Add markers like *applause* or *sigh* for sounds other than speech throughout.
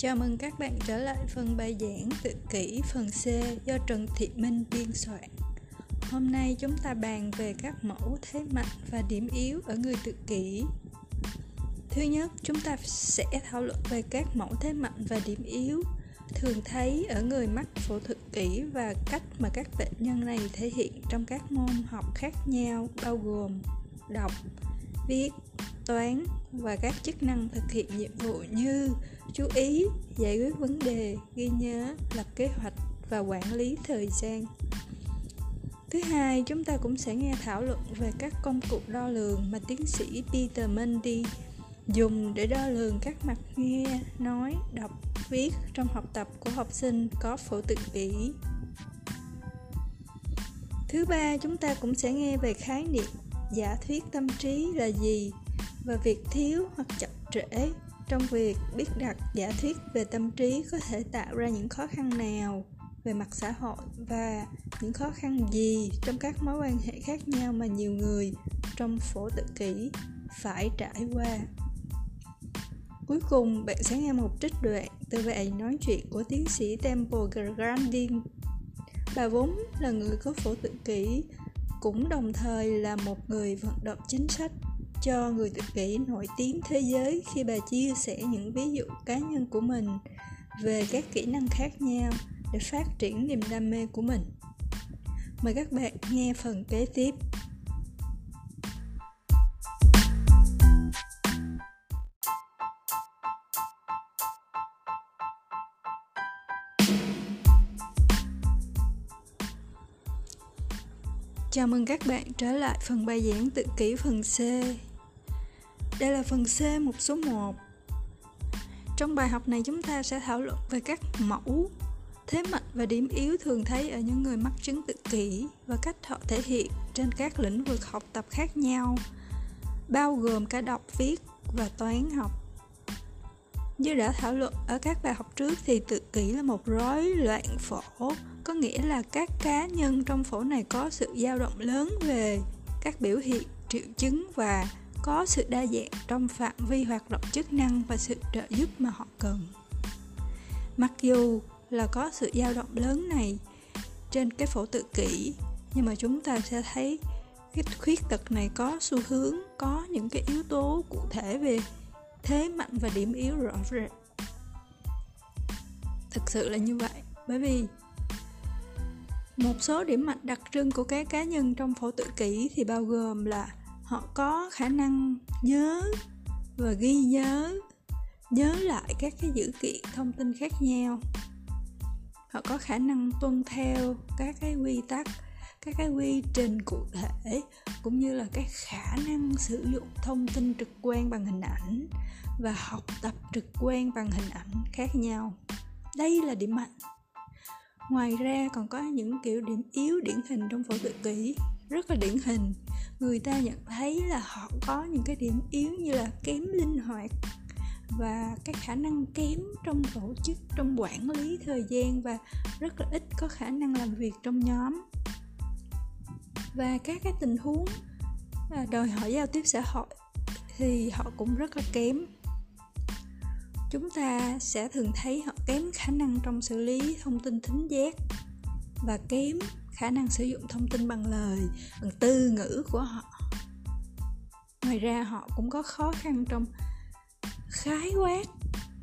Chào mừng các bạn trở lại phần bài giảng tự kỷ phần C do Trần Thị Minh biên soạn. Hôm nay chúng ta bàn về các mẫu thế mạnh và điểm yếu ở người tự kỷ. Thứ nhất, chúng ta sẽ thảo luận về các mẫu thế mạnh và điểm yếu thường thấy ở người mắc phẫu thuật kỷ và cách mà các bệnh nhân này thể hiện trong các môn học khác nhau bao gồm đọc, viết, toán và các chức năng thực hiện nhiệm vụ như chú ý, giải quyết vấn đề, ghi nhớ, lập kế hoạch và quản lý thời gian. Thứ hai, chúng ta cũng sẽ nghe thảo luận về các công cụ đo lường mà tiến sĩ peter mendy dùng để đo lường các mặt nghe, nói, đọc, viết trong học tập của học sinh có phổ tự kỷ. Thứ ba, chúng ta cũng sẽ nghe về khái niệm giả thuyết tâm trí là gì? Và việc thiếu hoặc chậm trễ trong việc biết đặt giả thuyết về tâm trí có thể tạo ra những khó khăn nào về mặt xã hội và những khó khăn gì trong các mối quan hệ khác nhau mà nhiều người trong phổ tự kỷ phải trải qua. Cuối cùng, bạn sẽ nghe một trích đoạn từ bài nói chuyện của tiến sĩ Temple Grandin. Bà vốn là người có phổ tự kỷ, cũng đồng thời là một người vận động chính sách cho người tự kỷ nổi tiếng thế giới khi bà chia sẻ những ví dụ cá nhân của mình về các kỹ năng khác nhau để phát triển niềm đam mê của mình mời các bạn nghe phần kế tiếp Chào mừng các bạn trở lại phần bài giảng tự kỷ phần C. Đây là phần C một số 1. Trong bài học này chúng ta sẽ thảo luận về các mẫu, thế mạnh và điểm yếu thường thấy ở những người mắc chứng tự kỷ và cách họ thể hiện trên các lĩnh vực học tập khác nhau, bao gồm cả đọc viết và toán học. Như đã thảo luận ở các bài học trước thì tự kỷ là một rối loạn phổ có nghĩa là các cá nhân trong phổ này có sự dao động lớn về các biểu hiện triệu chứng và có sự đa dạng trong phạm vi hoạt động chức năng và sự trợ giúp mà họ cần. Mặc dù là có sự dao động lớn này trên cái phổ tự kỷ, nhưng mà chúng ta sẽ thấy cái khuyết tật này có xu hướng, có những cái yếu tố cụ thể về thế mạnh và điểm yếu rõ rệt. Thực sự là như vậy, bởi vì một số điểm mạnh đặc trưng của các cá nhân trong phổ tự kỷ thì bao gồm là họ có khả năng nhớ và ghi nhớ nhớ lại các cái dữ kiện thông tin khác nhau. Họ có khả năng tuân theo các cái quy tắc, các cái quy trình cụ thể, cũng như là cái khả năng sử dụng thông tin trực quan bằng hình ảnh và học tập trực quan bằng hình ảnh khác nhau. Đây là điểm mạnh. Ngoài ra còn có những kiểu điểm yếu điển hình trong phẫu tự kỷ rất là điển hình. Người ta nhận thấy là họ có những cái điểm yếu như là kém linh hoạt và cái khả năng kém trong tổ chức, trong quản lý thời gian và rất là ít có khả năng làm việc trong nhóm. Và các cái tình huống à, đòi hỏi giao tiếp xã hội thì họ cũng rất là kém. Chúng ta sẽ thường thấy họ kém khả năng trong xử lý thông tin thính giác và kém khả năng sử dụng thông tin bằng lời bằng từ ngữ của họ. Ngoài ra họ cũng có khó khăn trong khái quát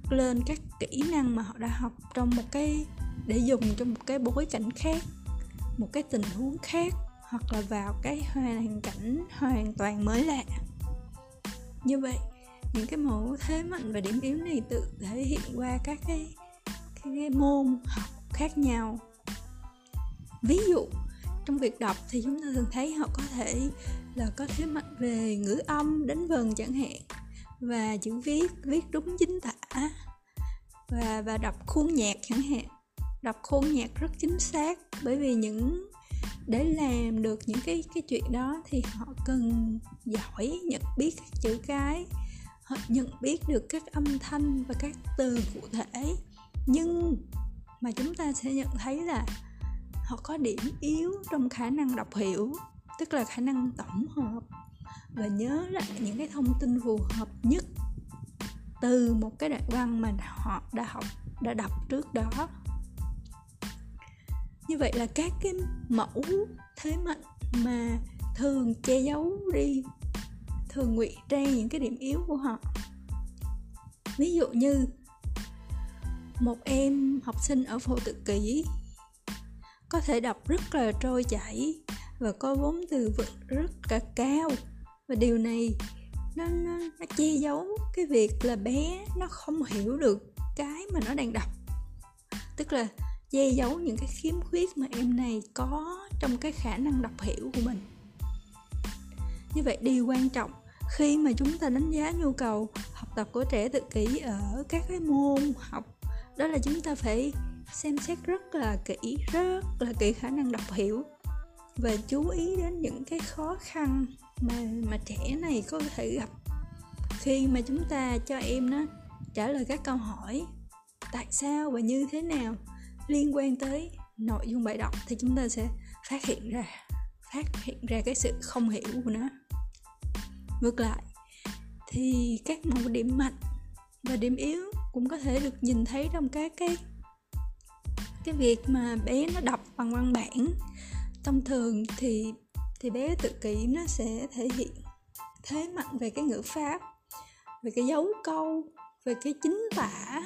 lên các kỹ năng mà họ đã học trong một cái để dùng trong một cái bối cảnh khác một cái tình huống khác hoặc là vào cái hoàn cảnh hoàn toàn mới lạ. Như vậy những cái mẫu thế mạnh và điểm yếu này tự thể hiện qua các cái, cái, cái môn học khác nhau ví dụ, trong việc đọc thì chúng ta thường thấy họ có thể là có thế mạnh về ngữ âm đánh vần chẳng hạn, và chữ viết viết đúng chính tả, và và đọc khuôn nhạc chẳng hạn. Đọc khuôn nhạc rất chính xác, bởi vì những, để làm được những cái cái chuyện đó thì họ cần giỏi, nhận biết các chữ cái, họ nhận biết được các âm thanh và các từ cụ thể. Nhưng mà chúng ta sẽ nhận thấy là họ có điểm yếu trong khả năng đọc hiểu, tức là khả năng tổng hợp. Và nhớ lại những cái thông tin phù hợp nhất từ một cái đoạn văn mà họ đã học, đã đọc trước đó. Như vậy là các cái mẫu thế mạnh mà thường che giấu đi, thường ngụy trang những cái điểm yếu của họ. Ví dụ như một em học sinh ở phổ tự kỷ có thể đọc rất là trôi chảy và có vốn từ vựng rất là cao. Và điều này nó, nó, nó che giấu cái việc là bé nó không hiểu được cái mà nó đang đọc. Tức là che giấu những cái khiếm khuyết mà em này có trong cái khả năng đọc hiểu của mình. Như vậy điều quan trọng khi mà chúng ta đánh giá nhu cầu học tập của trẻ tự kỷ ở các cái môn học đó là chúng ta phải xem xét rất là kỹ, rất là kỹ khả năng đọc hiểu. Và chú ý đến những cái khó khăn mà mà trẻ này có thể gặp khi mà chúng ta cho em nó trả lời các câu hỏi tại sao và như thế nào liên quan tới nội dung bài đọc thì chúng ta sẽ phát hiện ra, phát hiện ra cái sự không hiểu của nó. Ngược lại, thì các mẫu điểm mạnh và điểm yếu cũng có thể được nhìn thấy trong các cái cái việc mà bé nó đọc bằng văn bản, thông thường thì thì bé tự kỷ nó sẽ thể hiện thế mạnh về cái ngữ pháp, về cái dấu câu, về cái chính tả.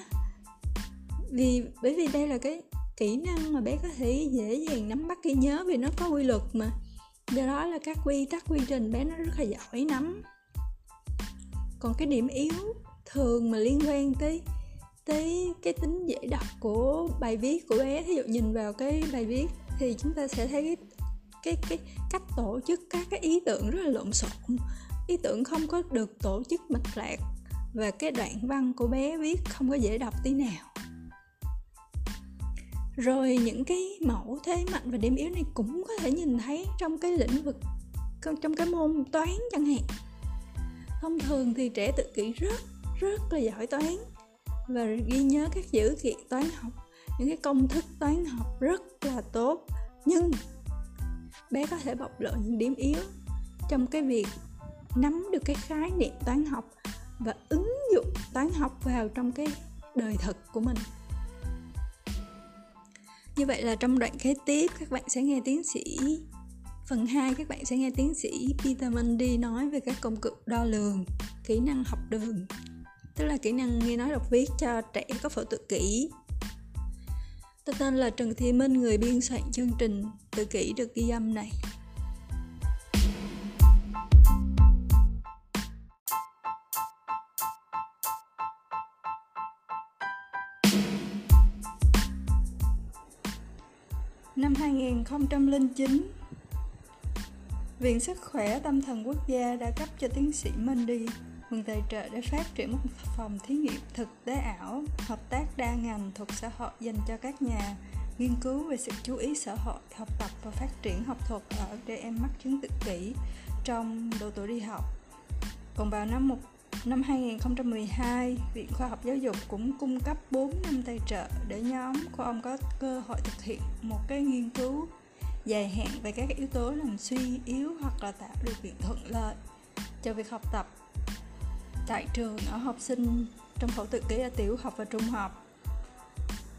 Vì, bởi vì đây là cái kỹ năng mà bé có thể dễ dàng nắm bắt ghi nhớ vì nó có quy luật mà. Do đó là các quy tắc quy trình bé nó rất là giỏi nắm. Còn cái điểm yếu thường mà liên quan tới tới cái tính dễ đọc của bài viết của bé. Thí dụ nhìn vào cái bài viết thì chúng ta sẽ thấy cái cái cái cách tổ chức các cái ý tưởng rất là lộn xộn. Ý tưởng không có được tổ chức mạch lạc và cái đoạn văn của bé viết không có dễ đọc tí nào. Rồi những cái mẫu thế mạnh và điểm yếu này cũng có thể nhìn thấy trong cái lĩnh vực, trong cái môn toán chẳng hạn. Thông thường thì trẻ tự kỷ rất rất là giỏi toán và ghi nhớ các dữ kiện toán học. Những cái công thức toán học rất là tốt. Nhưng bé có thể bộc lộ những điểm yếu trong cái việc nắm được cái khái niệm toán học và ứng dụng toán học vào trong cái đời thực của mình. Như vậy là trong đoạn kế tiếp các bạn sẽ nghe tiến sĩ Phần 2 các bạn sẽ nghe tiến sĩ Peter Mundy nói về các công cụ đo lường, kỹ năng học đường, tức là kỹ năng nghe nói đọc viết cho trẻ có phẫu tự kỷ. Tôi tên là Trần Thị Minh, người biên soạn chương trình tự kỷ được ghi âm này. Năm 2009, Viện Sức khỏe Tâm thần Quốc gia đã cấp cho tiến sĩ Mandy nguồn tài trợ để phát triển một phòng thí nghiệm thực tế ảo hợp tác đa ngành thuộc xã hội dành cho các nhà nghiên cứu về sự chú ý xã hội, học tập và phát triển học thuật ở trẻ em mắc chứng tự kỷ trong độ tuổi đi học. Còn vào năm một năm 2012, Viện Khoa học Giáo dục cũng cung cấp 4 năm tài trợ để nhóm của ông có cơ hội thực hiện một cái nghiên cứu dài hạn về các yếu tố làm suy yếu hoặc là tạo điều kiện thuận lợi cho việc học tập tại trường, ở học sinh trong khẩu tự kỷ ở tiểu học và trung học.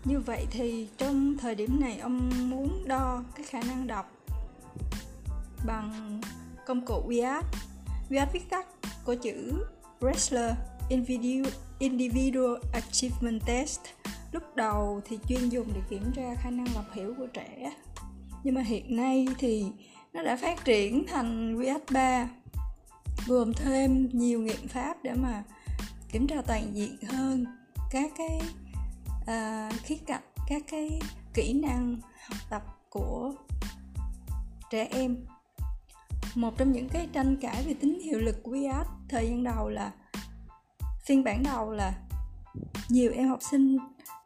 Như vậy thì trong thời điểm này ông muốn đo cái khả năng đọc bằng công cụ WIAT WIAT viết tắt của chữ Wrestler Individual Achievement Test. Lúc đầu thì chuyên dùng để kiểm tra khả năng đọc hiểu của trẻ. Nhưng mà hiện nay thì nó đã phát triển thành QH3 gồm thêm nhiều nghiệm pháp để mà kiểm tra toàn diện hơn các cái uh, khía cạnh các cái kỹ năng học tập của trẻ em. Một trong những cái tranh cãi về tính hiệu lực của IELTS thời gian đầu là phiên bản đầu là nhiều em học sinh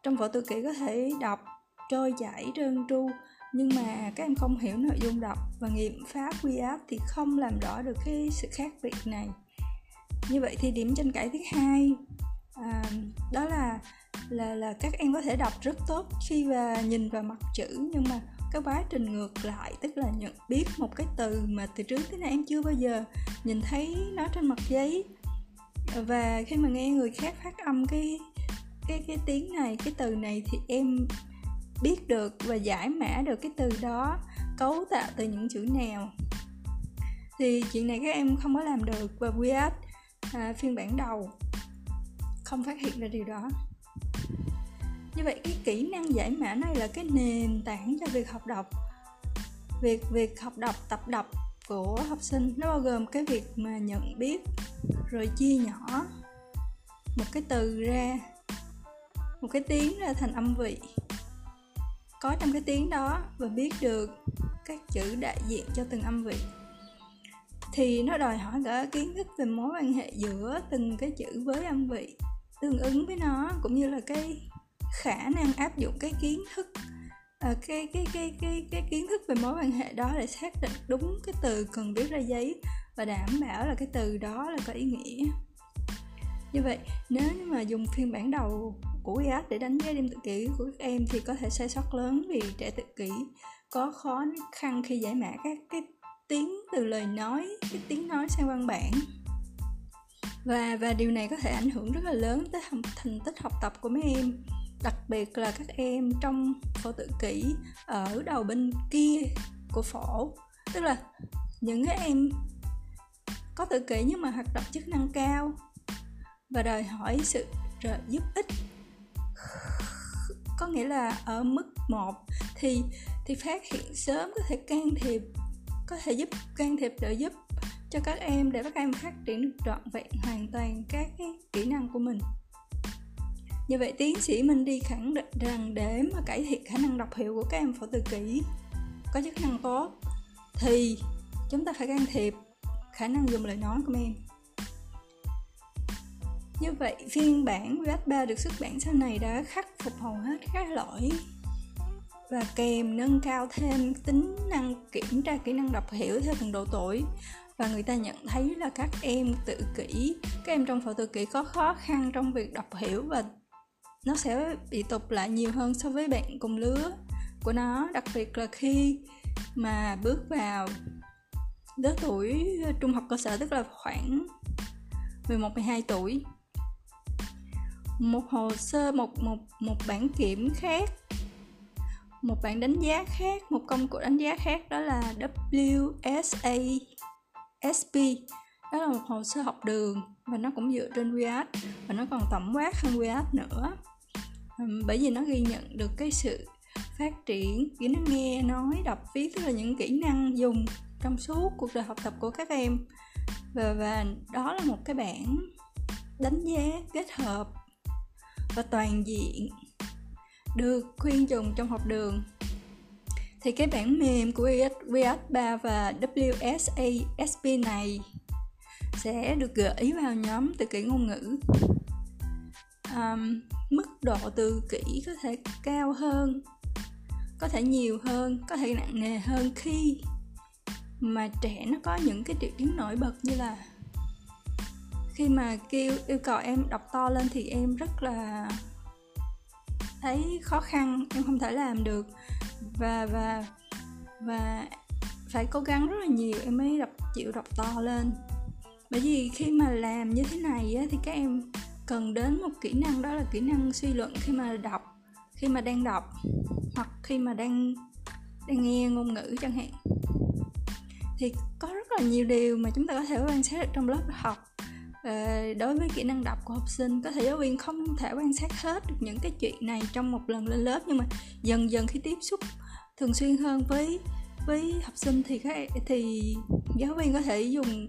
trong vở tự kỷ có thể đọc trôi chảy trơn tru nhưng mà các em không hiểu nội dung đọc và nghiệm pháp quy áp thì không làm rõ được cái sự khác biệt này. Như vậy thì điểm tranh cãi thứ hai à, đó là là là các em có thể đọc rất tốt khi và nhìn vào mặt chữ nhưng mà cái quá trình ngược lại tức là nhận biết một cái từ mà từ trước tới nay em chưa bao giờ nhìn thấy nó trên mặt giấy. Và khi mà nghe người khác phát âm cái cái cái tiếng này cái từ này thì em biết được và giải mã được cái từ đó cấu tạo từ những chữ nào. Thì chuyện này các em không có làm được và Wead à, phiên bản đầu không phát hiện ra điều đó. Như vậy cái kỹ năng giải mã này là cái nền tảng cho việc học đọc. Việc việc học đọc tập đọc của học sinh nó bao gồm cái việc mà nhận biết rồi chia nhỏ một cái từ ra một cái tiếng ra thành âm vị có trong cái tiếng đó và biết được các chữ đại diện cho từng âm vị. Thì nó đòi hỏi cả kiến thức về mối quan hệ giữa từng cái chữ với âm vị tương ứng với nó cũng như là cái khả năng áp dụng cái kiến thức à, cái, cái cái cái cái kiến thức về mối quan hệ đó để xác định đúng cái từ cần viết ra giấy và đảm bảo là cái từ đó là có ý nghĩa như vậy, nếu như mà dùng phiên bản đầu của IAT để đánh giá điểm tự kỷ của các em thì có thể sai sót lớn vì trẻ tự kỷ. Có khó khăn khi giải mã các cái tiếng từ lời nói, cái tiếng nói sang văn bản. Và và điều này có thể ảnh hưởng rất là lớn tới thành tích học tập của mấy em, đặc biệt là các em trong phổ tự kỷ ở đầu bên kia của phổ. Tức là những cái em có tự kỷ nhưng mà hoạt động chức năng cao và đòi hỏi sự trợ giúp ích có nghĩa là ở mức 1 thì thì phát hiện sớm có thể can thiệp, có thể giúp, can thiệp trợ giúp cho các em để các em phát triển được trọn vẹn hoàn toàn các cái kỹ năng của mình. Như vậy tiến sĩ minh đi khẳng định rằng để mà cải thiện khả năng đọc hiểu của các em phổ tự kỷ có chức năng tốt thì chúng ta phải can thiệp khả năng dùng lời nói của em như vậy, phiên bản VH 3 được xuất bản sau này đã khắc phục hầu hết các lỗi và kèm nâng cao thêm tính năng kiểm tra kỹ năng đọc hiểu theo từng độ tuổi và người ta nhận thấy là các em tự kỷ, các em trong phổ tự kỷ có khó khăn trong việc đọc hiểu và nó sẽ bị tụt lại nhiều hơn so với bạn cùng lứa của nó đặc biệt là khi mà bước vào lứa tuổi trung học cơ sở, tức là khoảng 11 12 tuổi. Một hồ sơ một một một bản kiểm khác một bản đánh giá khác, một công cụ đánh giá khác đó là WSA SP Đó là một hồ sơ học đường và nó cũng dựa trên WIAT và nó còn tổng quát hơn WIAT nữa. Bởi vì nó ghi nhận được cái sự phát triển kỹ năng nghe nói đọc viết tức là những kỹ năng dùng trong suốt cuộc đời học tập của các em. Và và đó là một cái bản đánh giá kết hợp và toàn diện được khuyên dùng trong học đường. Thì cái bản mềm của WS 3 và WSASP này sẽ được gửi vào nhóm từ kỹ ngôn ngữ. Um, mức độ từ kỹ có thể cao hơn có thể nhiều hơn có thể nặng nề hơn khi mà trẻ nó có những cái triệu chứng nổi bật như là khi mà kêu yêu cầu em đọc to lên thì em rất là thấy khó khăn em không thể làm được. Và và và phải cố gắng rất là nhiều em mới đọc chịu đọc to lên. Bởi vì khi mà làm như thế này á, thì các em cần đến một kỹ năng đó là kỹ năng suy luận khi mà đọc khi mà đang đọc hoặc khi mà đang đang nghe ngôn ngữ chẳng hạn. Thì có rất là nhiều điều mà chúng ta có thể quan sát được trong lớp học. Ờ, đối với kỹ năng đọc của học sinh có thể giáo viên không thể quan sát hết được những cái chuyện này trong một lần lên lớp nhưng mà dần dần khi tiếp xúc thường xuyên hơn với với học sinh thì các thì giáo viên có thể dùng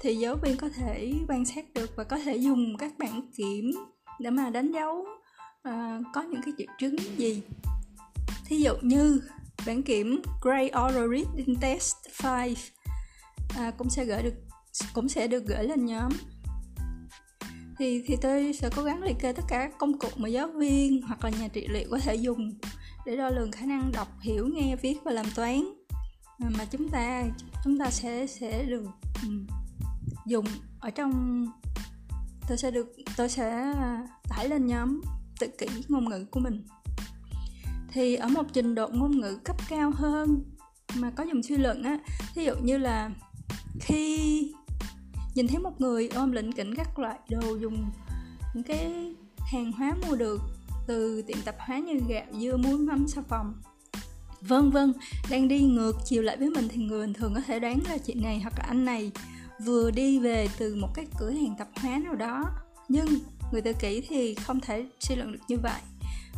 thì giáo viên có thể quan sát được và có thể dùng các bảng kiểm để mà đánh dấu uh, có những cái triệu chứng gì. Thí dụ như bản kiểm Gray Oral Reading Test 5 à, cũng sẽ gửi được cũng sẽ được gửi lên nhóm thì thì tôi sẽ cố gắng liệt kê tất cả các công cụ mà giáo viên hoặc là nhà trị liệu có thể dùng để đo lường khả năng đọc, hiểu, nghe, viết và làm toán. Mà chúng ta chúng ta sẽ sẽ được ừ, dùng ở trong, tôi sẽ được, tôi sẽ tải lên nhóm tự kỷ ngôn ngữ của mình. Thì ở một trình độ ngôn ngữ cấp cao hơn mà có dùng suy luận á ví dụ như là khi nhìn thấy một người ôm lĩnh kỉnh các loại đồ dùng những cái hàng hóa mua được từ tiệm tạp hóa như gạo, dưa, muối, mắm, xà phòng. Vân vân đang đi ngược chiều lại với mình thì người bình thường có thể đoán là chị này hoặc là anh này vừa đi về từ một cái cửa hàng tạp hóa nào đó. Nhưng người tự kỷ thì không thể suy luận được như vậy.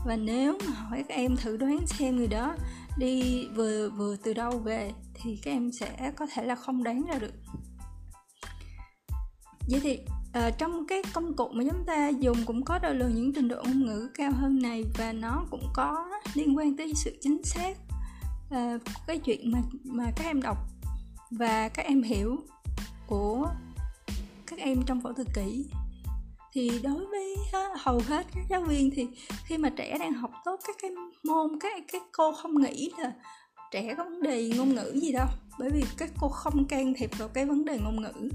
Và nếu mà hỏi các em thử đoán xem người đó đi vừa vừa từ đâu về thì các em sẽ có thể là không đoán ra được vậy thì à, trong cái công cụ mà chúng ta dùng cũng có đo lường những trình độ ngôn ngữ cao hơn này và nó cũng có liên quan tới sự chính xác à, cái chuyện mà mà các em đọc và các em hiểu của các em trong phẫu thuật kỹ. Thì đối với hầu hết các giáo viên thì khi mà trẻ đang học tốt các cái môn các cái cô không nghĩ là trẻ có vấn đề ngôn ngữ gì đâu bởi vì các cô không can thiệp vào cái vấn đề ngôn ngữ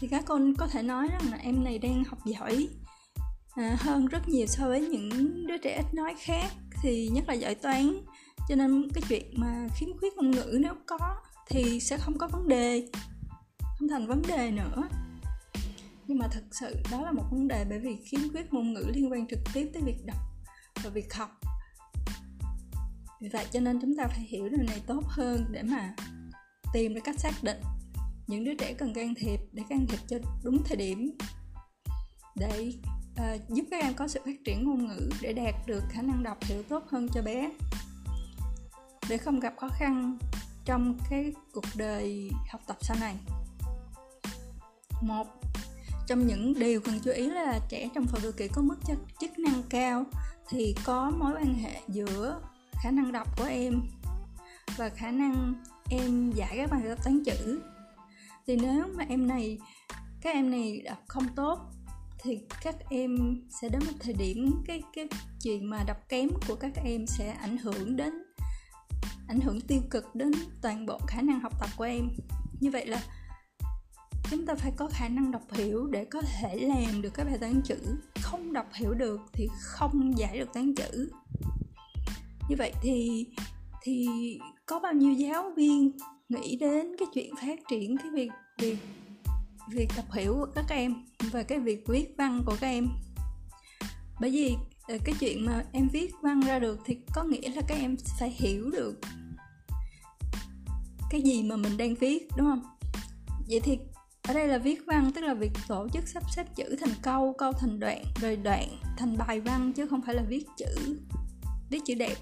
thì các con có thể nói rằng là em này đang học giỏi à, hơn rất nhiều so với những đứa trẻ ít nói khác thì nhất là giỏi toán. Cho nên cái chuyện mà khiếm khuyết ngôn ngữ nếu có thì sẽ không có vấn đề không thành vấn đề nữa. Nhưng mà thực sự đó là một vấn đề bởi vì khiếm khuyết ngôn ngữ liên quan trực tiếp tới việc đọc và việc học. Vì vậy cho nên chúng ta phải hiểu điều này tốt hơn để mà tìm được cách xác định những đứa trẻ cần can thiệp để can thiệp cho đúng thời điểm. Để uh, giúp các em có sự phát triển ngôn ngữ để đạt được khả năng đọc hiểu tốt hơn cho bé. Để không gặp khó khăn trong cái cuộc đời học tập sau này. Một trong những điều cần chú ý là trẻ trong phòng tự kỹ có mức chất, chức năng cao thì có mối quan hệ giữa khả năng đọc của em và khả năng em giải các bài tập toán chữ thì nếu mà em này, các em này đọc không tốt, thì các em sẽ đến một thời điểm cái cái chuyện mà đọc kém của các em sẽ ảnh hưởng đến, ảnh hưởng tiêu cực đến toàn bộ khả năng học tập của em. Như vậy là chúng ta phải có khả năng đọc hiểu để có thể làm được các bài toán chữ. Không đọc hiểu được thì không giải được toán chữ. Như vậy thì thì có bao nhiêu giáo viên nghĩ đến cái chuyện phát triển cái việc việc việc tập hiểu của các em và cái việc viết văn của các em. Bởi vì ờ, cái chuyện mà em viết văn ra được thì có nghĩa là các em phải hiểu được cái gì mà mình đang viết, đúng không? Vậy thì ở đây là viết văn, tức là việc tổ chức sắp xếp chữ thành câu câu thành đoạn, rồi đoạn thành bài văn chứ không phải là viết chữ viết chữ đẹp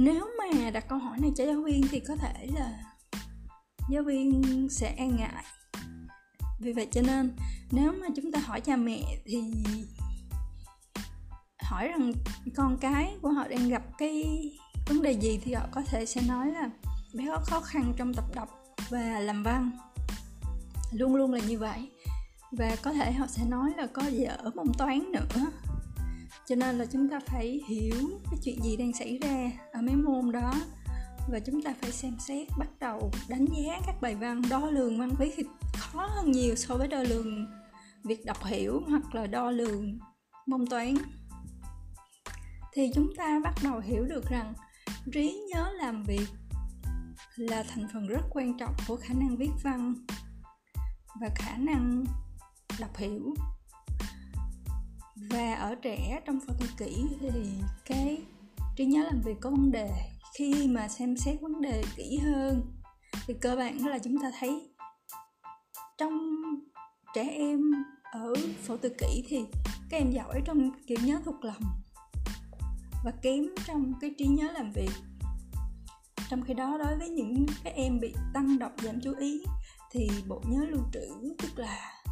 nếu mà đặt câu hỏi này cho giáo viên thì có thể là giáo viên sẽ e ngại. Vì vậy cho nên, nếu mà chúng ta hỏi cha mẹ thì hỏi rằng con cái của họ đang gặp cái vấn đề gì thì họ có thể sẽ nói là bé có khó khăn trong tập đọc và làm văn. Luôn luôn là như vậy. Và có thể họ sẽ nói là có dở môn toán nữa? Cho nên là chúng ta phải hiểu cái chuyện gì đang xảy ra ở mấy môn đó. Và chúng ta phải xem xét, bắt đầu đánh giá các bài văn. Đo lường văn viết thì khó hơn nhiều so với đo lường việc đọc hiểu hoặc là đo lường môn toán. Thì chúng ta bắt đầu hiểu được rằng trí nhớ làm việc là thành phần rất quan trọng của khả năng viết văn và khả năng đọc hiểu và ở trẻ trong phẫu thuật kỹ thì cái trí nhớ làm việc có vấn đề. Khi mà xem xét vấn đề kỹ hơn thì cơ bản là chúng ta thấy trong trẻ em ở phẫu thuật kỹ thì các em giỏi trong kiểu nhớ thuộc lòng và kém trong cái trí nhớ làm việc. Trong khi đó, đối với những các em bị tăng độc giảm chú ý thì bộ nhớ lưu trữ, tức là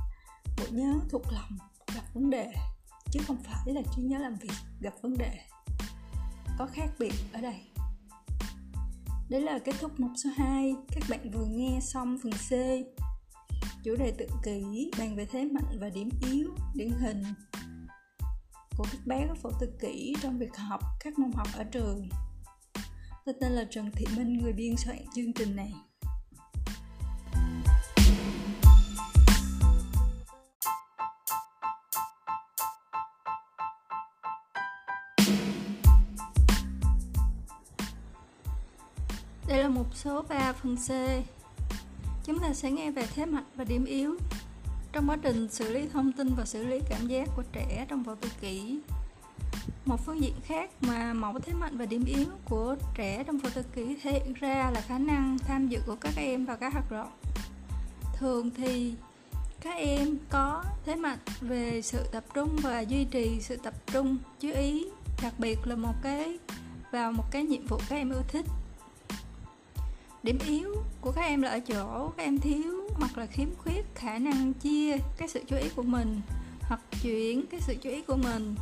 bộ nhớ thuộc lòng gặp vấn đề chứ không phải là trí nhớ làm việc gặp vấn đề. Có khác biệt ở đây. Đấy là kết thúc mục số 2 Các bạn vừa nghe xong phần C. Chủ đề tự kỷ bàn về thế mạnh và điểm yếu điển hình của các bé có phẫu tự kỷ trong việc học các môn học ở trường. Tôi tên là Trần Thị Minh, người biên soạn chương trình này. Số 3 phần C. Chúng ta sẽ nghe về thế mạnh và điểm yếu trong quá trình xử lý thông tin và xử lý cảm giác của trẻ trong phẫu tự kỷ. Một phương diện khác mà mẫu thế mạnh và điểm yếu của trẻ trong phẫu tự kỷ thể hiện ra là khả năng tham dự của các em vào các hoạt động. Thường thì, các em có thế mạnh về sự tập trung và duy trì sự tập trung, chú ý, đặc biệt là một cái, vào một cái nhiệm vụ các em yêu thích điểm yếu của các em là ở chỗ các em thiếu hoặc là khiếm khuyết, khả năng chia cái sự chú ý của mình hoặc chuyển cái sự chú ý của mình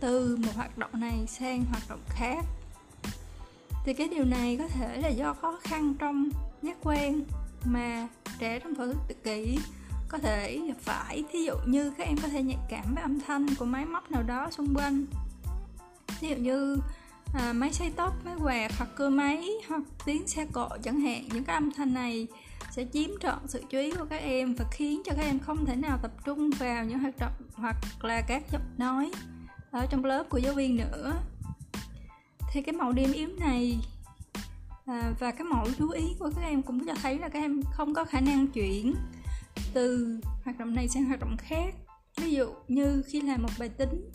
từ một hoạt động này sang hoạt động khác. Thì cái điều này có thể là do khó khăn trong giác quan mà trẻ trong phẫu thuật tự kỷ có thể gặp phải. Thí dụ như các em có thể nhạy cảm với âm thanh của máy móc nào đó xung quanh. Ví dụ như à, máy xay tóc máy quạt hoặc cơ máy hoặc tiếng xe cộ chẳng hạn. Những cái âm thanh này sẽ chiếm trọn sự chú ý của các em và khiến cho các em không thể nào tập trung vào những hoạt động hoặc là các giọng nói ở trong lớp của giáo viên nữa. Thì cái màu đêm yếm này à, và cái mẫu chú ý của các em cũng cho thấy là các em không có khả năng chuyển từ hoạt động này sang hoạt động khác. Ví dụ như khi làm một bài tính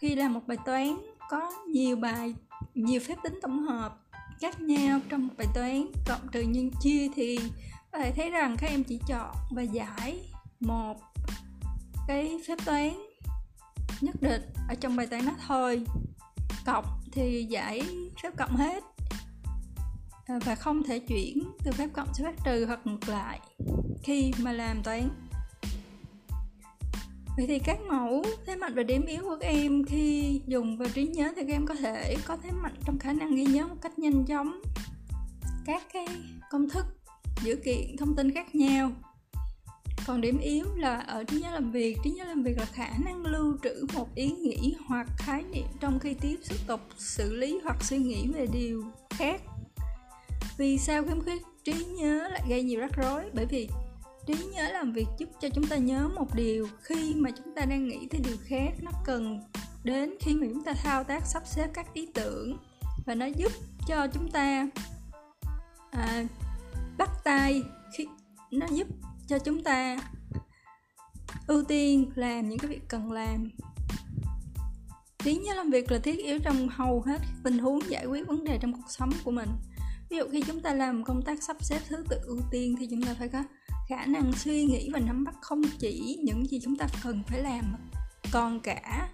khi làm một bài toán có nhiều bài, nhiều phép tính tổng hợp khác nhau trong một bài toán. Cộng trừ nhân chia thì có thể thấy rằng các em chỉ chọn và giải một cái phép toán nhất định ở trong bài toán đó thôi. Cộng thì giải phép cộng hết à, và không thể chuyển từ phép cộng sang phép trừ hoặc ngược lại khi mà làm toán. Vậy thì các mẫu thế mạnh và điểm yếu của các em khi dùng vào trí nhớ thì các em có thể có thế mạnh trong khả năng ghi nhớ một cách nhanh chóng. Các cái công thức, dữ kiện, thông tin khác nhau. Còn điểm yếu là ở trí nhớ làm việc, trí nhớ làm việc là khả năng lưu trữ một ý nghĩ hoặc khái niệm trong khi tiếp xúc tục, xử lý hoặc suy nghĩ về điều khác. Vì sao khiếm khuyết trí nhớ lại gây nhiều rắc rối? Bởi vì trí nhớ làm việc giúp cho chúng ta nhớ một điều khi mà chúng ta đang nghĩ tới điều khác nó cần đến khi mà chúng ta thao tác sắp xếp các ý tưởng và nó giúp cho chúng ta à, bắt tay khi nó giúp cho chúng ta ưu tiên làm những cái việc cần làm. Trí nhớ làm việc là thiết yếu trong hầu hết tình huống giải quyết vấn đề trong cuộc sống của mình. Ví dụ khi chúng ta làm công tác sắp xếp thứ tự ưu tiên thì chúng ta phải có khả năng suy nghĩ và nắm bắt không chỉ những gì chúng ta cần phải làm, còn cả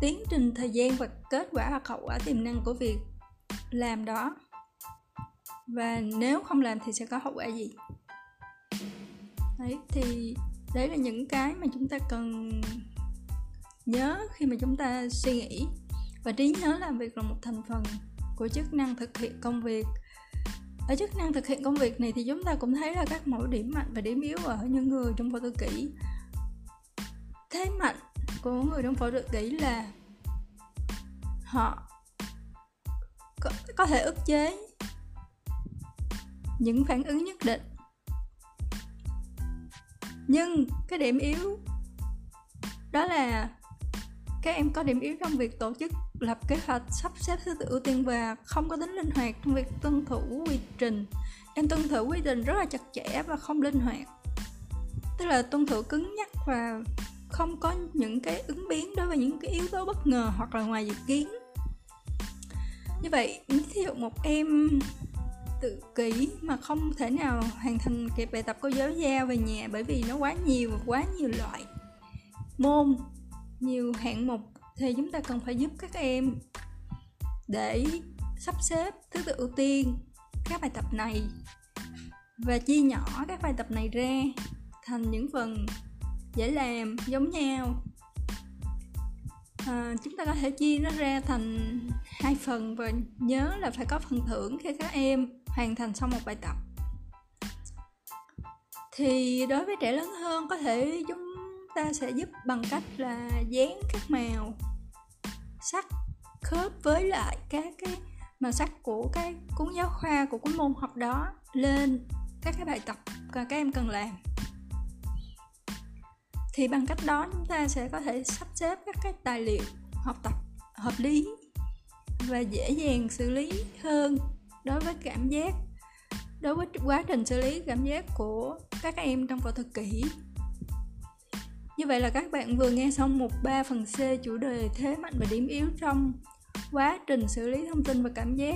tiến trình thời gian và kết quả hoặc hậu quả tiềm năng của việc làm đó. Và nếu không làm thì sẽ có hậu quả gì? Đấy, thì đấy là những cái mà chúng ta cần nhớ khi mà chúng ta suy nghĩ. Và trí nhớ làm việc là một thành phần của chức năng thực hiện công việc ở chức năng thực hiện công việc này thì chúng ta cũng thấy là các mẫu điểm mạnh và điểm yếu ở những người trong phẫu thuật kỹ. Thế mạnh của người trong phẫu thuật kỹ là họ có, có thể ức chế những phản ứng nhất định. Nhưng cái điểm yếu đó là các em có điểm yếu trong việc tổ chức lập kế hoạch, sắp xếp thứ tự ưu tiên và không có tính linh hoạt trong việc tuân thủ quy trình. Em tuân thủ quy trình rất là chặt chẽ và không linh hoạt. Tức là tuân thủ cứng nhắc và không có những cái ứng biến đối với những cái yếu tố bất ngờ hoặc là ngoài dự kiến. Như vậy ví dụ một em tự kỷ mà không thể nào hoàn thành kịp bài tập cô giáo giao về nhà bởi vì nó quá nhiều quá nhiều loại môn nhiều hạng mục thì chúng ta cần phải giúp các em để sắp xếp thứ tự ưu tiên các bài tập này và chia nhỏ các bài tập này ra thành những phần dễ làm giống nhau. À, chúng ta có thể chia nó ra thành hai phần và nhớ là phải có phần thưởng khi các em hoàn thành xong một bài tập. Thì đối với trẻ lớn hơn có thể chúng ta sẽ giúp bằng cách là dán các màu sắc khớp với lại các cái màu sắc của cái cuốn giáo khoa, của cuốn môn học đó lên các cái bài tập mà các em cần làm. Thì bằng cách đó chúng ta sẽ có thể sắp xếp các cái tài liệu học tập hợp lý và dễ dàng xử lý hơn đối với cảm giác, đối với quá trình xử lý cảm giác của các em trong phẫu thực kỷ như vậy là các bạn vừa nghe xong một 3 phần C chủ đề thế mạnh và điểm yếu trong quá trình xử lý thông tin và cảm giác.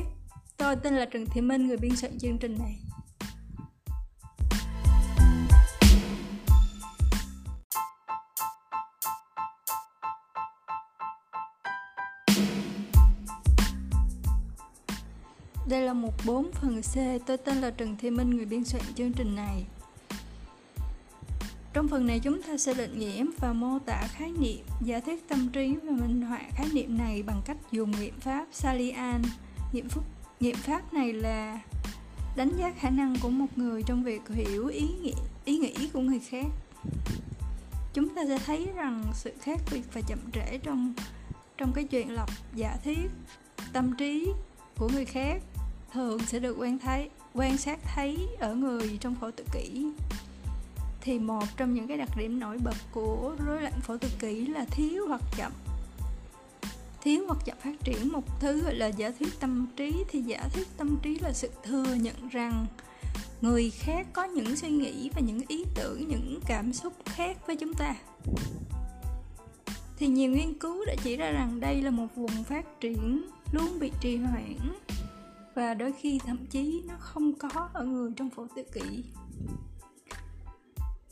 Tôi tên là Trần Thị Minh, người biên soạn chương trình này. Đây là một 4 phần C, tôi tên là Trần Thị Minh, người biên soạn chương trình này. Trong phần này chúng ta sẽ định nghĩa và mô tả khái niệm, giả thuyết tâm trí và minh họa khái niệm này bằng cách dùng nghiệm pháp Salian. Nghiệm, phúc, nghiệm pháp này là đánh giá khả năng của một người trong việc hiểu ý nghĩ, ý nghĩ của người khác. Chúng ta sẽ thấy rằng sự khác biệt và chậm trễ trong trong cái chuyện lọc giả thuyết tâm trí của người khác thường sẽ được quan thấy quan sát thấy ở người trong khổ tự kỷ thì một trong những cái đặc điểm nổi bật của rối loạn phổ tự kỷ là thiếu hoặc chậm. Thiếu hoặc chậm phát triển một thứ gọi là giả thuyết tâm trí. Thì giả thuyết tâm trí là sự thừa nhận rằng người khác có những suy nghĩ và những ý tưởng, những cảm xúc khác với chúng ta. Thì nhiều nghiên cứu đã chỉ ra rằng đây là một vùng phát triển luôn bị trì hoãn và đôi khi thậm chí nó không có ở người trong phổ tự kỷ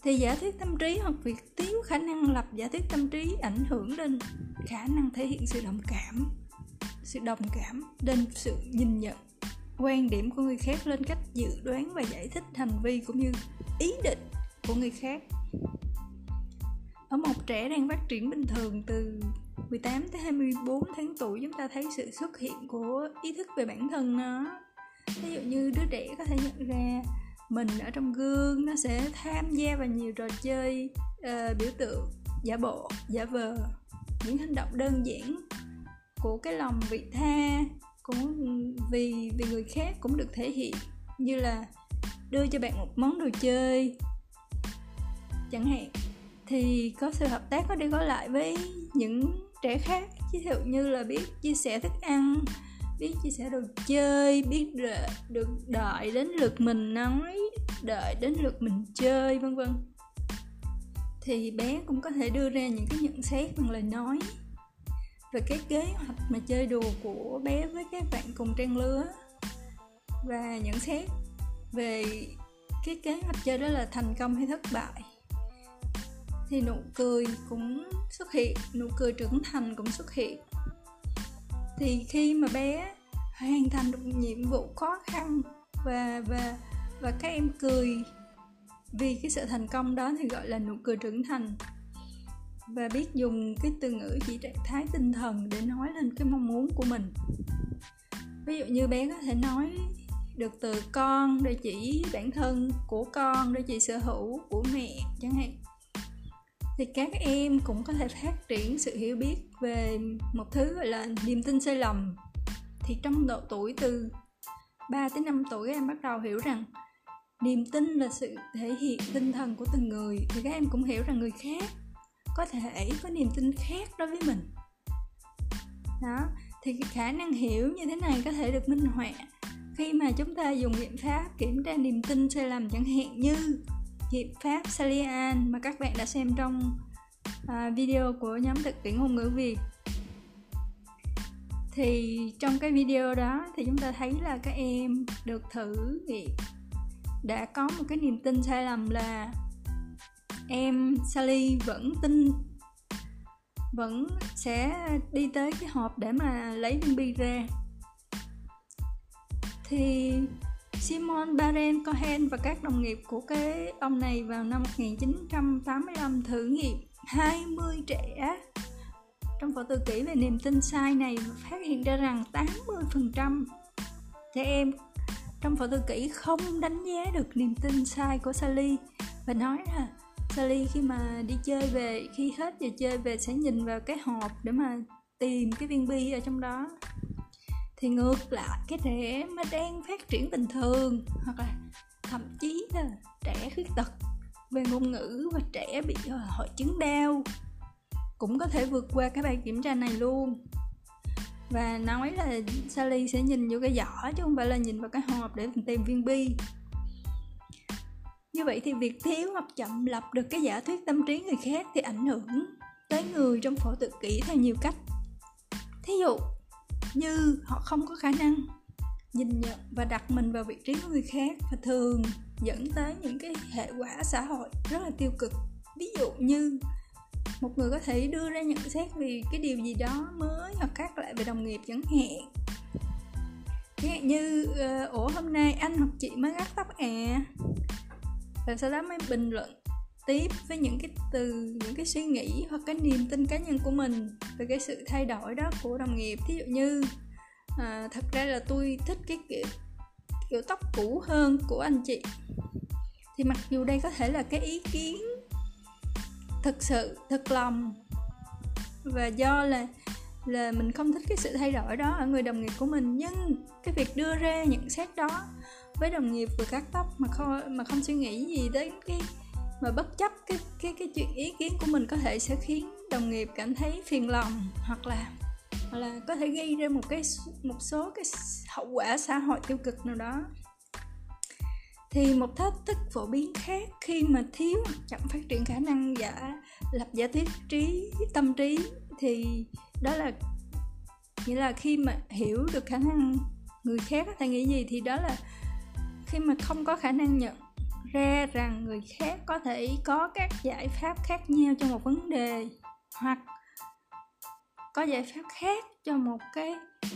thì giả thuyết tâm trí hoặc việc thiếu khả năng lập giả thuyết tâm trí ảnh hưởng đến khả năng thể hiện sự đồng cảm, sự đồng cảm đến sự nhìn nhận, quan điểm của người khác lên cách dự đoán và giải thích hành vi cũng như ý định của người khác. Ở một trẻ đang phát triển bình thường từ 18 tới 24 tháng tuổi, chúng ta thấy sự xuất hiện của ý thức về bản thân nó. Ví dụ như đứa trẻ có thể nhận ra mình ở trong gương nó sẽ tham gia vào nhiều trò chơi uh, biểu tượng giả bộ giả vờ những hành động đơn giản của cái lòng vị tha cũng vì vì người khác cũng được thể hiện như là đưa cho bạn một món đồ chơi chẳng hạn. Thì có sự hợp tác có đi có lại với những trẻ khác ví dụ như là biết chia sẻ thức ăn biết chia sẻ đồ chơi biết đợi, được đợi đến lượt mình nói đợi đến lượt mình chơi vân vân. Thì bé cũng có thể đưa ra những cái nhận xét bằng lời nói về cái kế hoạch mà chơi đùa của bé với các bạn cùng trang lứa. Và nhận xét về cái kế hoạch chơi đó là thành công hay thất bại. Thì nụ cười cũng xuất hiện nụ cười trưởng thành cũng xuất hiện thì khi mà bé hoàn thành được nhiệm vụ khó khăn và và và các em cười vì cái sự thành công đó thì gọi là nụ cười trưởng thành. Và biết dùng cái từ ngữ chỉ trạng thái tinh thần để nói lên cái mong muốn của mình. Ví dụ như bé có thể nói được từ con để chỉ bản thân của con để chỉ sở hữu của mẹ chẳng hạn thì các em cũng có thể phát triển sự hiểu biết về một thứ gọi là niềm tin sai lầm. Thì trong độ tuổi từ 3 tới 5 tuổi các em bắt đầu hiểu rằng niềm tin là sự thể hiện tinh thần của từng người. Thì các em cũng hiểu rằng người khác có thể có niềm tin khác đối với mình. Đó, thì khả năng hiểu như thế này có thể được minh họa khi mà chúng ta dùng biện pháp kiểm tra niềm tin sai lầm chẳng hạn như nghiệm pháp Salian mà các bạn đã xem trong à, video của nhóm thực tiễn ngôn ngữ Việt. Thì trong cái video đó thì chúng ta thấy là các em được thử nghiệm đã có một cái niềm tin sai lầm là em Sally vẫn tin vẫn sẽ đi tới cái hộp để mà lấy viên bi ra. Thì Simon Baren Cohen và các đồng nghiệp của cái ông này vào năm 1985 thử nghiệm. 20 trẻ trong phẫu tự kỷ về niềm tin sai này phát hiện ra rằng 80% trẻ em trong phẫu tự kỷ không đánh giá được niềm tin sai của Sally và nói là Sally khi mà đi chơi về, khi hết giờ chơi về sẽ nhìn vào cái hộp để mà tìm cái viên bi ở trong đó thì ngược lại, cái trẻ mà đang phát triển bình thường, hoặc là thậm chí là trẻ khuyết tật, về ngôn ngữ và trẻ bị ờ, hội chứng đau, cũng có thể vượt qua cái bài kiểm tra này luôn. Và nói là Sally sẽ nhìn vô cái giỏ chứ không phải là nhìn vào cái hộp để tìm viên bi. Như vậy thì việc thiếu hoặc chậm lập được cái giả thuyết tâm trí người khác thì ảnh hưởng tới người trong phổ tự kỷ theo nhiều cách. Thí dụ như họ không có khả năng nhìn nhận và đặt mình vào vị trí của người khác và thường dẫn tới những cái hệ quả xã hội rất là tiêu cực. Ví dụ như một người có thể đưa ra nhận xét vì cái điều gì đó mới hoặc khác lại về đồng nghiệp chẳng hạn. Chẳng hạn như ờ, ủa, hôm nay anh hoặc chị mới gắt tóc à? Và sau đó mới bình luận tiếp với những cái từ những cái suy nghĩ hoặc cái niềm tin cá nhân của mình về cái sự thay đổi đó của đồng nghiệp. Thí dụ như à, thật ra là tôi thích cái kiểu kiểu tóc cũ hơn của anh chị. Thì mặc dù đây có thể là cái ý kiến thực sự thật lòng và do là là mình không thích cái sự thay đổi đó ở người đồng nghiệp của mình nhưng cái việc đưa ra nhận xét đó với đồng nghiệp vừa cắt tóc mà không mà không suy nghĩ gì đến cái mà bất chấp cái cái cái chuyện ý kiến của mình có thể sẽ khiến đồng nghiệp cảm thấy phiền lòng hoặc là hoặc là có thể gây ra một cái một số cái hậu quả xã hội tiêu cực nào đó. Thì một thách thức phổ biến khác khi mà thiếu hoặc chậm phát triển khả năng giả, lập giả thuyết trí, tâm trí thì đó là, nghĩa là khi mà hiểu được khả năng người khác có thể nghĩ gì thì đó là khi mà không có khả năng nhận ra rằng người khác có thể có các giải pháp khác nhau cho một vấn đề, hoặc có giải pháp khác cho một cái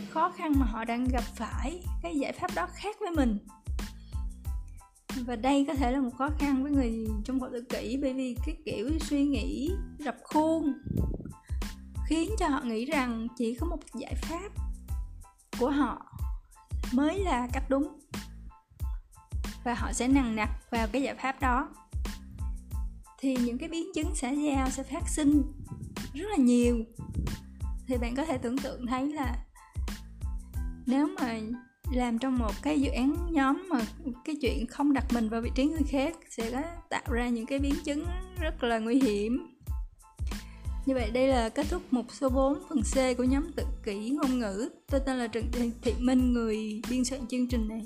khó khăn mà họ đang gặp phải, cái giải pháp đó khác với mình. Và đây có thể là một khó khăn với người trong hội tự kỷ, bởi vì cái kiểu suy nghĩ rập khuôn khiến cho họ nghĩ rằng chỉ có một giải pháp của họ mới là cách đúng và họ sẽ nằng nặc vào cái giải pháp đó thì những cái biến chứng xã giao sẽ phát sinh rất là nhiều thì bạn có thể tưởng tượng thấy là nếu mà làm trong một cái dự án nhóm mà cái chuyện không đặt mình vào vị trí người khác sẽ có tạo ra những cái biến chứng rất là nguy hiểm như vậy đây là kết thúc mục số 4 phần C của nhóm tự kỷ ngôn ngữ. Tôi tên là Trần Thị Minh, người biên soạn chương trình này.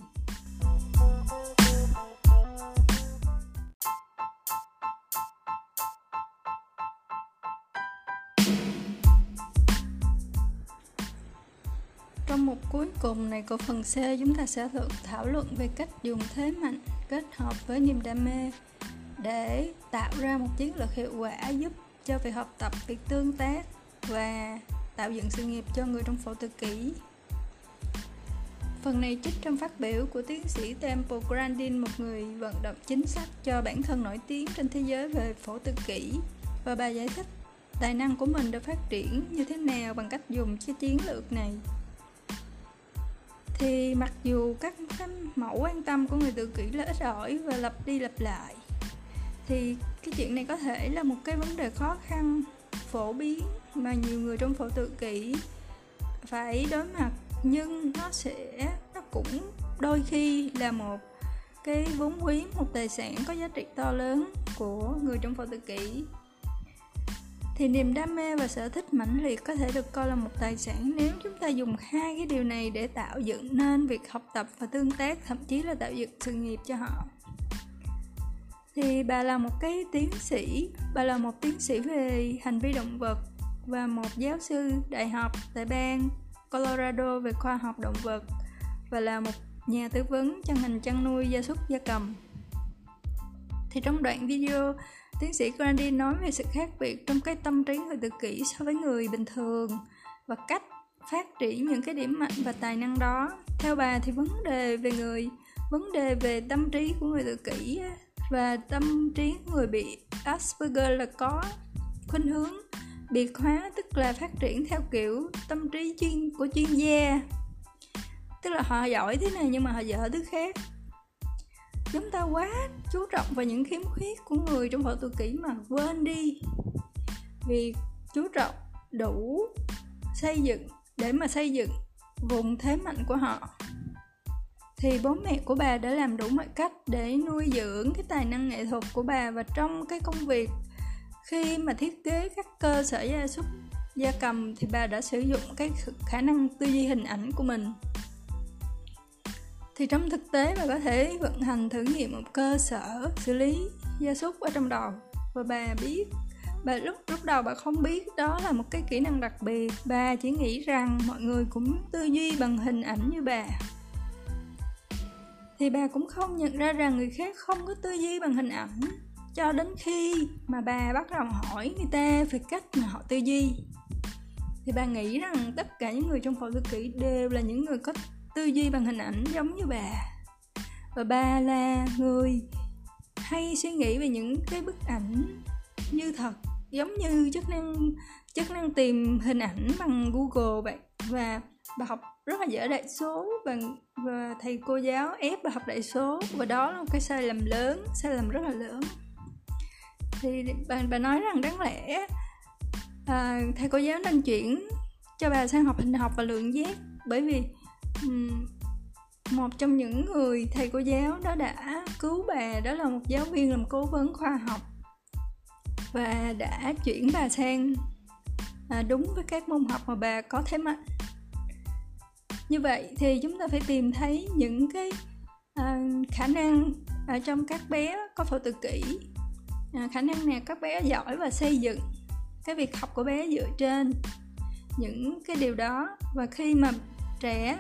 Cùng này của phần C, chúng ta sẽ thảo luận về cách dùng thế mạnh kết hợp với niềm đam mê để tạo ra một chiến lược hiệu quả giúp cho việc học tập, việc tương tác và tạo dựng sự nghiệp cho người trong phẫu tự kỷ. Phần này trích trong phát biểu của tiến sĩ Temple Grandin, một người vận động chính sách cho bản thân nổi tiếng trên thế giới về phẫu tự kỷ và bà giải thích tài năng của mình đã phát triển như thế nào bằng cách dùng cái chiến lược này thì mặc dù các cái mẫu quan tâm của người tự kỷ là ít ỏi và lặp đi lặp lại, thì cái chuyện này có thể là một cái vấn đề khó khăn phổ biến mà nhiều người trong phổ tự kỷ phải đối mặt. Nhưng nó sẽ, nó cũng đôi khi là một cái vốn quý, một tài sản có giá trị to lớn của người trong phổ tự kỷ thì niềm đam mê và sở thích mãnh liệt có thể được coi là một tài sản nếu chúng ta dùng hai cái điều này để tạo dựng nên việc học tập và tương tác, thậm chí là tạo dựng sự nghiệp cho họ. Thì bà là một cái tiến sĩ, bà là một tiến sĩ về hành vi động vật và một giáo sư đại học tại bang Colorado về khoa học động vật và là một nhà tư vấn cho ngành chăn nuôi gia súc gia cầm. Thì trong đoạn video tiến sĩ Grandi nói về sự khác biệt trong cái tâm trí người tự kỷ so với người bình thường và cách phát triển những cái điểm mạnh và tài năng đó. Theo bà thì vấn đề về người, vấn đề về tâm trí của người tự kỷ và tâm trí người bị Asperger là có khuynh hướng biệt hóa tức là phát triển theo kiểu tâm trí chuyên, của chuyên gia. Tức là họ giỏi thế này nhưng mà họ dở thứ khác chúng ta quá chú trọng vào những khiếm khuyết của người trong phẫu tự kỷ mà quên đi. Việc chú trọng đủ xây dựng, để mà xây dựng vùng thế mạnh của họ, thì bố mẹ của bà đã làm đủ mọi cách để nuôi dưỡng cái tài năng nghệ thuật của bà. Và trong cái công việc, khi mà thiết kế các cơ sở gia súc, gia cầm, thì bà đã sử dụng cái khả năng tư duy hình ảnh của mình thì trong thực tế bà có thể vận hành thử nghiệm một cơ sở xử lý gia súc ở trong đầu và bà biết, bà lúc lúc đầu bà không biết đó là một cái kỹ năng đặc biệt. Bà chỉ nghĩ rằng mọi người cũng tư duy bằng hình ảnh như bà. Thì bà cũng không nhận ra rằng người khác không có tư duy bằng hình ảnh. Cho đến khi mà bà bắt đầu hỏi người ta về cách mà họ tư duy, thì bà nghĩ rằng tất cả những người trong phẫu thuật kỹ đều là những người có tư duy bằng hình ảnh giống như bà. Và bà là người hay suy nghĩ về những cái bức ảnh như thật giống như chức năng chức năng tìm hình ảnh bằng google vậy. Và bà học rất là dở đại số và và thầy cô giáo ép bà học đại số. Và đó là một cái sai lầm lớn sai lầm rất là lớn. Thì bà, bà nói rằng đáng lẽ à, thầy cô giáo nên chuyển cho bà sang học hình học và lượng giác. Bởi vì một trong những người thầy cô giáo đó đã cứu bà đó là một giáo viên làm cố vấn khoa học. Và đã chuyển bà sang à, đúng với các môn học mà bà có thế mạnh như vậy thì chúng ta phải tìm thấy những cái à, khả năng ở trong các bé có phẫu tự kỷ. À, khả năng nào các bé giỏi và xây dựng cái việc học của bé dựa trên những cái điều đó. Và khi mà trẻ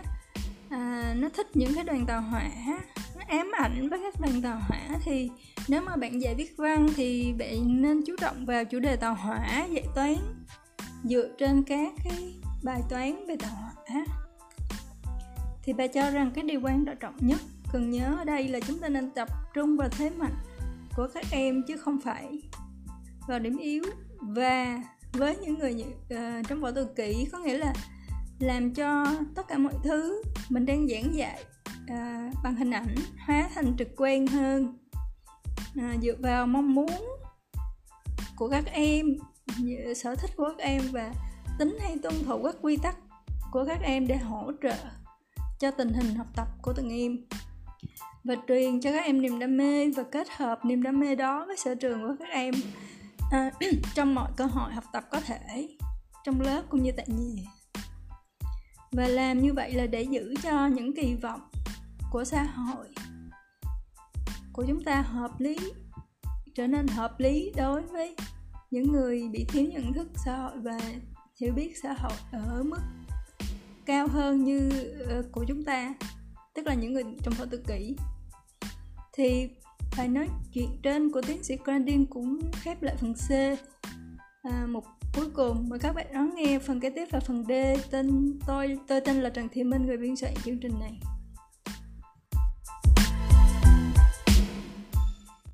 à, nó thích những cái đoàn tàu hỏa nó ám ảnh với các đoàn tàu hỏa. Thì nếu mà bạn dạy viết văn thì bạn nên chú trọng vào chủ đề tàu hỏa dạy toán dựa trên các cái bài toán về tàu hỏa. Thì bà cho rằng cái điều quan trọng nhất cần nhớ ở đây là chúng ta nên tập trung vào thế mạnh của các em chứ không phải vào điểm yếu. Và với những người uh, trong võ tự kỷ có nghĩa là làm cho tất cả mọi thứ mình đang giảng dạy à, bằng hình ảnh hóa thành trực quan hơn. À, dựa vào mong muốn của các em sở thích của các em và tính hay tuân thủ các quy tắc của các em để hỗ trợ cho tình hình học tập của từng em. Và truyền cho các em niềm đam mê và kết hợp niềm đam mê đó với sở trường của các em à, *clears throat* trong mọi cơ hội học tập có thể trong lớp cũng như tại nhà và làm như vậy là để giữ cho những kỳ vọng của xã hội của chúng ta hợp lý trở nên hợp lý đối với những người bị thiếu nhận thức xã hội và hiểu biết xã hội ở mức cao hơn như uh, của chúng ta tức là những người trong thổ tự kỹ thì bài nói chuyện trên của tiến sĩ Grandin cũng khép lại phần C à, một cuối cùng, mời các bạn đón nghe phần kế tiếp là phần D. Tên tôi tôi tên là Trần Thị Minh, người biên soạn chương trình này.